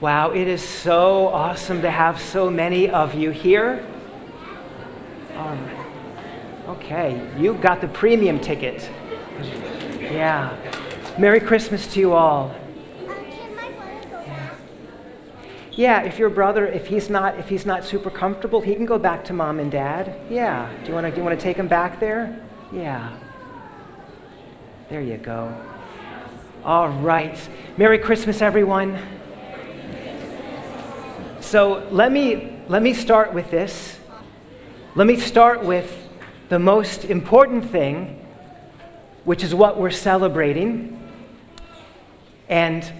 Wow, it is so awesome to have so many of you here. Um, okay, you got the premium ticket. Yeah. Merry Christmas to you all. Yeah, if your brother, if he's not, if he's not super comfortable, he can go back to mom and dad. Yeah. Do you want to, do you want to take him back there? Yeah. There you go. All right. Merry Christmas, everyone. So let me, let me start with this. Let me start with the most important thing, which is what we're celebrating. And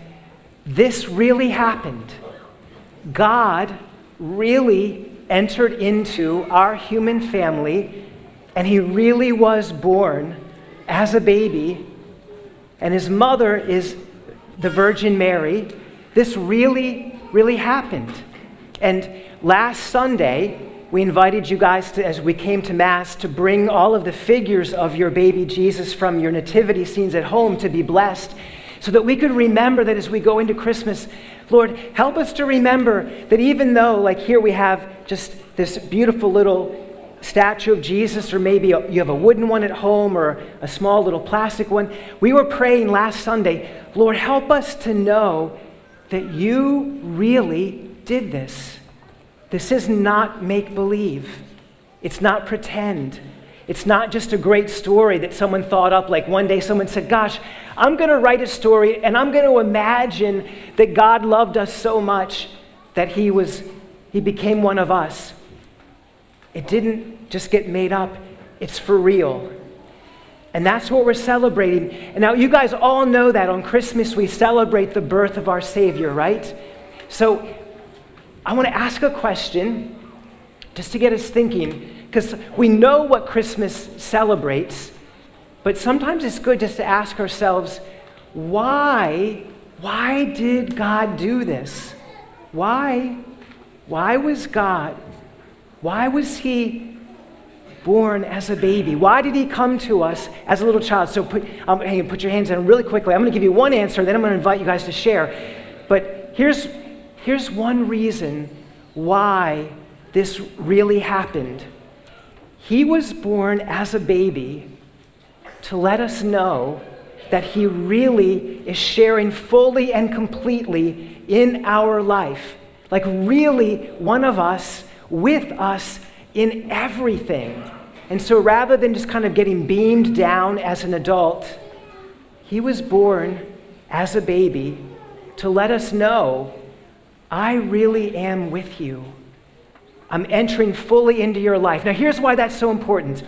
this really happened. God really entered into our human family, and he really was born as a baby, and his mother is the Virgin Mary. This really, really happened. And last Sunday, we invited you guys to, as we came to Mass to bring all of the figures of your baby Jesus from your nativity scenes at home to be blessed so that we could remember that as we go into Christmas, Lord, help us to remember that even though, like here, we have just this beautiful little statue of Jesus, or maybe you have a wooden one at home or a small little plastic one, we were praying last Sunday, Lord, help us to know that you really did this. This is not make believe, it's not pretend. It's not just a great story that someone thought up. Like one day someone said, Gosh, I'm going to write a story and I'm going to imagine that God loved us so much that he, was, he became one of us. It didn't just get made up, it's for real. And that's what we're celebrating. And now, you guys all know that on Christmas we celebrate the birth of our Savior, right? So, I want to ask a question just to get us thinking, because we know what Christmas celebrates, but sometimes it's good just to ask ourselves, why, why did God do this? Why? Why was God, why was He born as a baby? Why did He come to us as a little child? So put, um, hey, put your hands down really quickly. I'm going to give you one answer, then I'm going to invite you guys to share. But here's Here's one reason why this really happened. He was born as a baby to let us know that He really is sharing fully and completely in our life. Like, really, one of us with us in everything. And so, rather than just kind of getting beamed down as an adult, He was born as a baby to let us know I really am with you. I'm entering fully into your life. Now, here's why that's so important.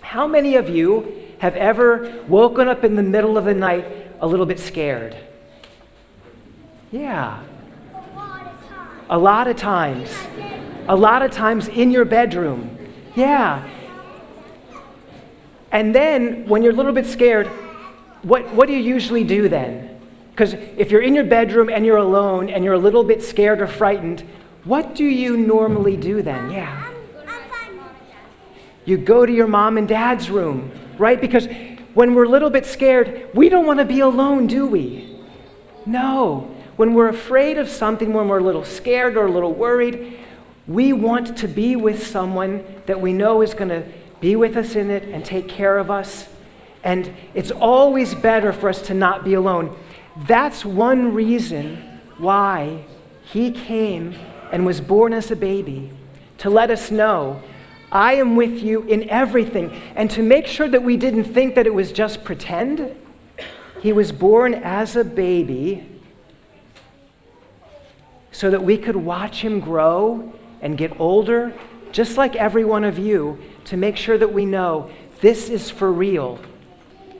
How many of you have ever woken up in the middle of the night a little bit scared? Yeah. A lot of times. A lot of times in your bedroom. Yeah. And then, when you're a little bit scared, what, what do you usually do then? Because if you're in your bedroom and you're alone and you're a little bit scared or frightened, what do you normally do then? Yeah. You go to your mom and dad's room, right? Because when we're a little bit scared, we don't want to be alone, do we? No. When we're afraid of something, when we're a little scared or a little worried, we want to be with someone that we know is going to be with us in it and take care of us. And it's always better for us to not be alone. That's one reason why he came and was born as a baby to let us know I am with you in everything. And to make sure that we didn't think that it was just pretend, he was born as a baby so that we could watch him grow and get older, just like every one of you, to make sure that we know this is for real.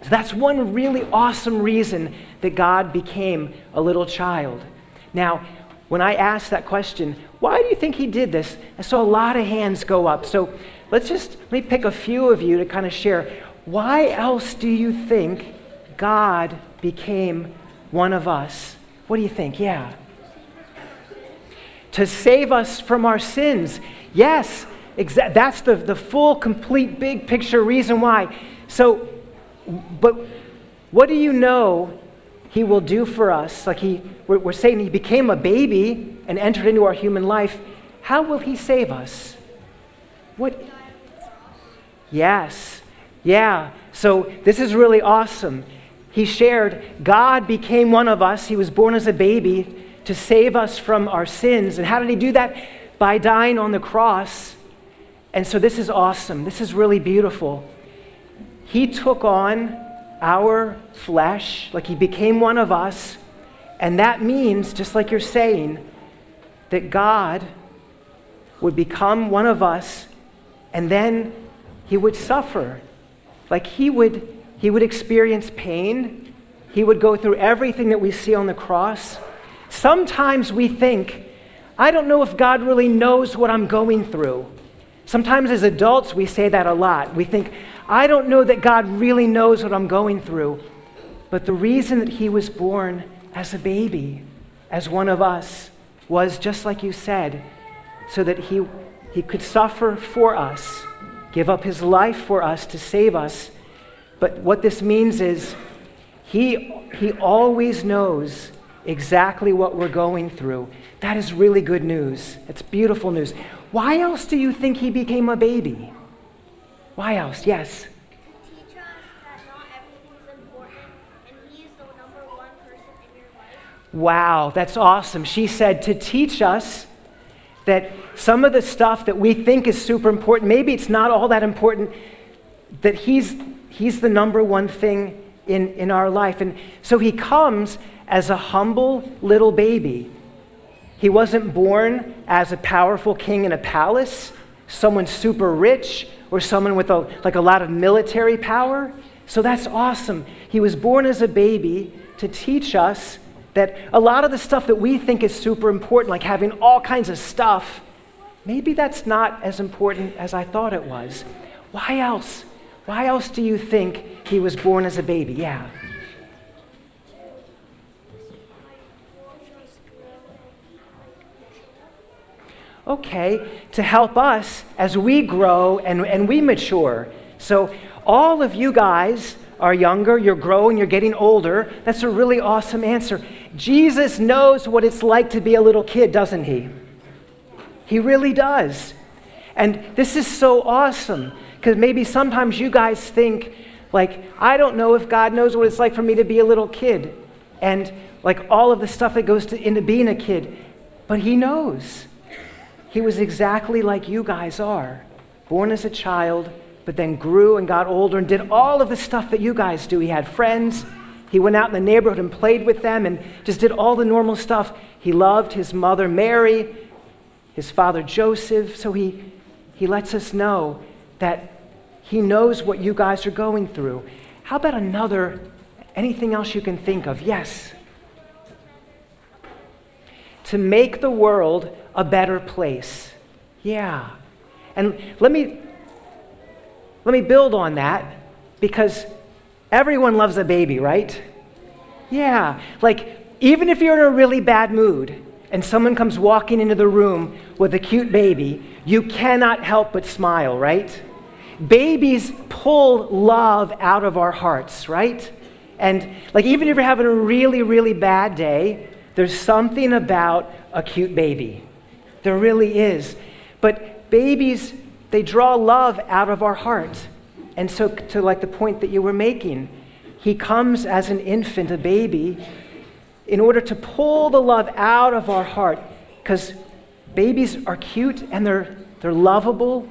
So that's one really awesome reason that God became a little child. Now, when I asked that question, why do you think he did this? I saw a lot of hands go up. So let's just let me pick a few of you to kind of share. Why else do you think God became one of us? What do you think? Yeah. To save us from our sins. Yes, exa- that's the, the full, complete, big picture reason why. So, but what do you know he will do for us, like he, we're, we're saying he became a baby and entered into our human life, how will he save us? What? Yes. Yeah. So this is really awesome. He shared, God became one of us. He was born as a baby to save us from our sins. And how did he do that? By dying on the cross. And so this is awesome. This is really beautiful. He took on our flesh, like he became one of us. And that means, just like you're saying, that God would become one of us and then he would suffer. Like he would, he would experience pain. He would go through everything that we see on the cross. Sometimes we think, I don't know if God really knows what I'm going through. Sometimes as adults, we say that a lot. We think, I don't know that God really knows what I'm going through. But the reason that he was born as a baby, as one of us, was just like you said, so that he, he could suffer for us, give up his life for us to save us. But what this means is he, he always knows exactly what we're going through. That is really good news. It's beautiful news. Why else do you think he became a baby? Why else? Yes. Wow, that's awesome. She said to teach us that some of the stuff that we think is super important, maybe it's not all that important, that he's, he's the number one thing in, in our life. And so he comes as a humble little baby. He wasn't born as a powerful king in a palace, someone super rich or someone with a, like a lot of military power. So that's awesome. He was born as a baby to teach us that a lot of the stuff that we think is super important, like having all kinds of stuff, maybe that's not as important as I thought it was. Why else? Why else do you think he was born as a baby? Yeah. Okay, to help us as we grow and, and we mature. So, all of you guys are younger, you're growing, you're getting older. That's a really awesome answer. Jesus knows what it's like to be a little kid, doesn't he? He really does. And this is so awesome because maybe sometimes you guys think, like, I don't know if God knows what it's like for me to be a little kid and like all of the stuff that goes to, into being a kid, but He knows. He was exactly like you guys are born as a child, but then grew and got older and did all of the stuff that you guys do. He had friends. He went out in the neighborhood and played with them and just did all the normal stuff. He loved his mother Mary, his father Joseph. So he, he lets us know that he knows what you guys are going through. How about another, anything else you can think of? Yes. To make the world a better place. Yeah. And let me let me build on that because everyone loves a baby, right? Yeah. Like even if you're in a really bad mood and someone comes walking into the room with a cute baby, you cannot help but smile, right? Babies pull love out of our hearts, right? And like even if you're having a really really bad day, there's something about a cute baby. There really is. But babies, they draw love out of our hearts. And so, to like the point that you were making, he comes as an infant, a baby, in order to pull the love out of our heart. Because babies are cute and they're, they're lovable,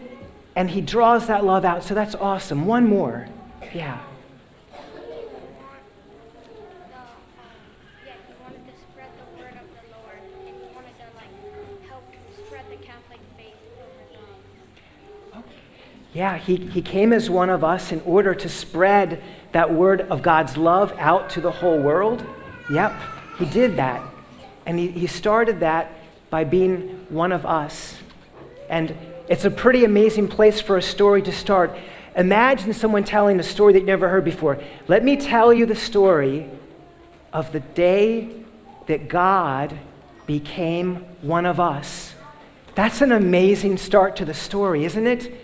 and he draws that love out. So that's awesome. One more. Yeah. Yeah, he, he came as one of us in order to spread that word of God's love out to the whole world. Yep, he did that. And he, he started that by being one of us. And it's a pretty amazing place for a story to start. Imagine someone telling a story that you never heard before. Let me tell you the story of the day that God became one of us. That's an amazing start to the story, isn't it?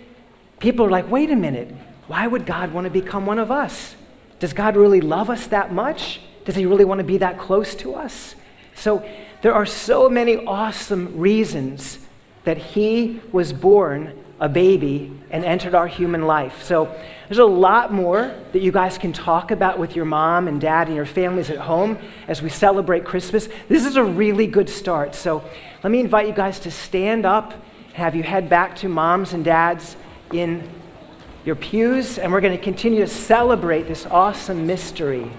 People are like, wait a minute, why would God want to become one of us? Does God really love us that much? Does he really want to be that close to us? So there are so many awesome reasons that he was born a baby and entered our human life. So there's a lot more that you guys can talk about with your mom and dad and your families at home as we celebrate Christmas. This is a really good start. So let me invite you guys to stand up have you head back to moms and dads in your pews, and we're going to continue to celebrate this awesome mystery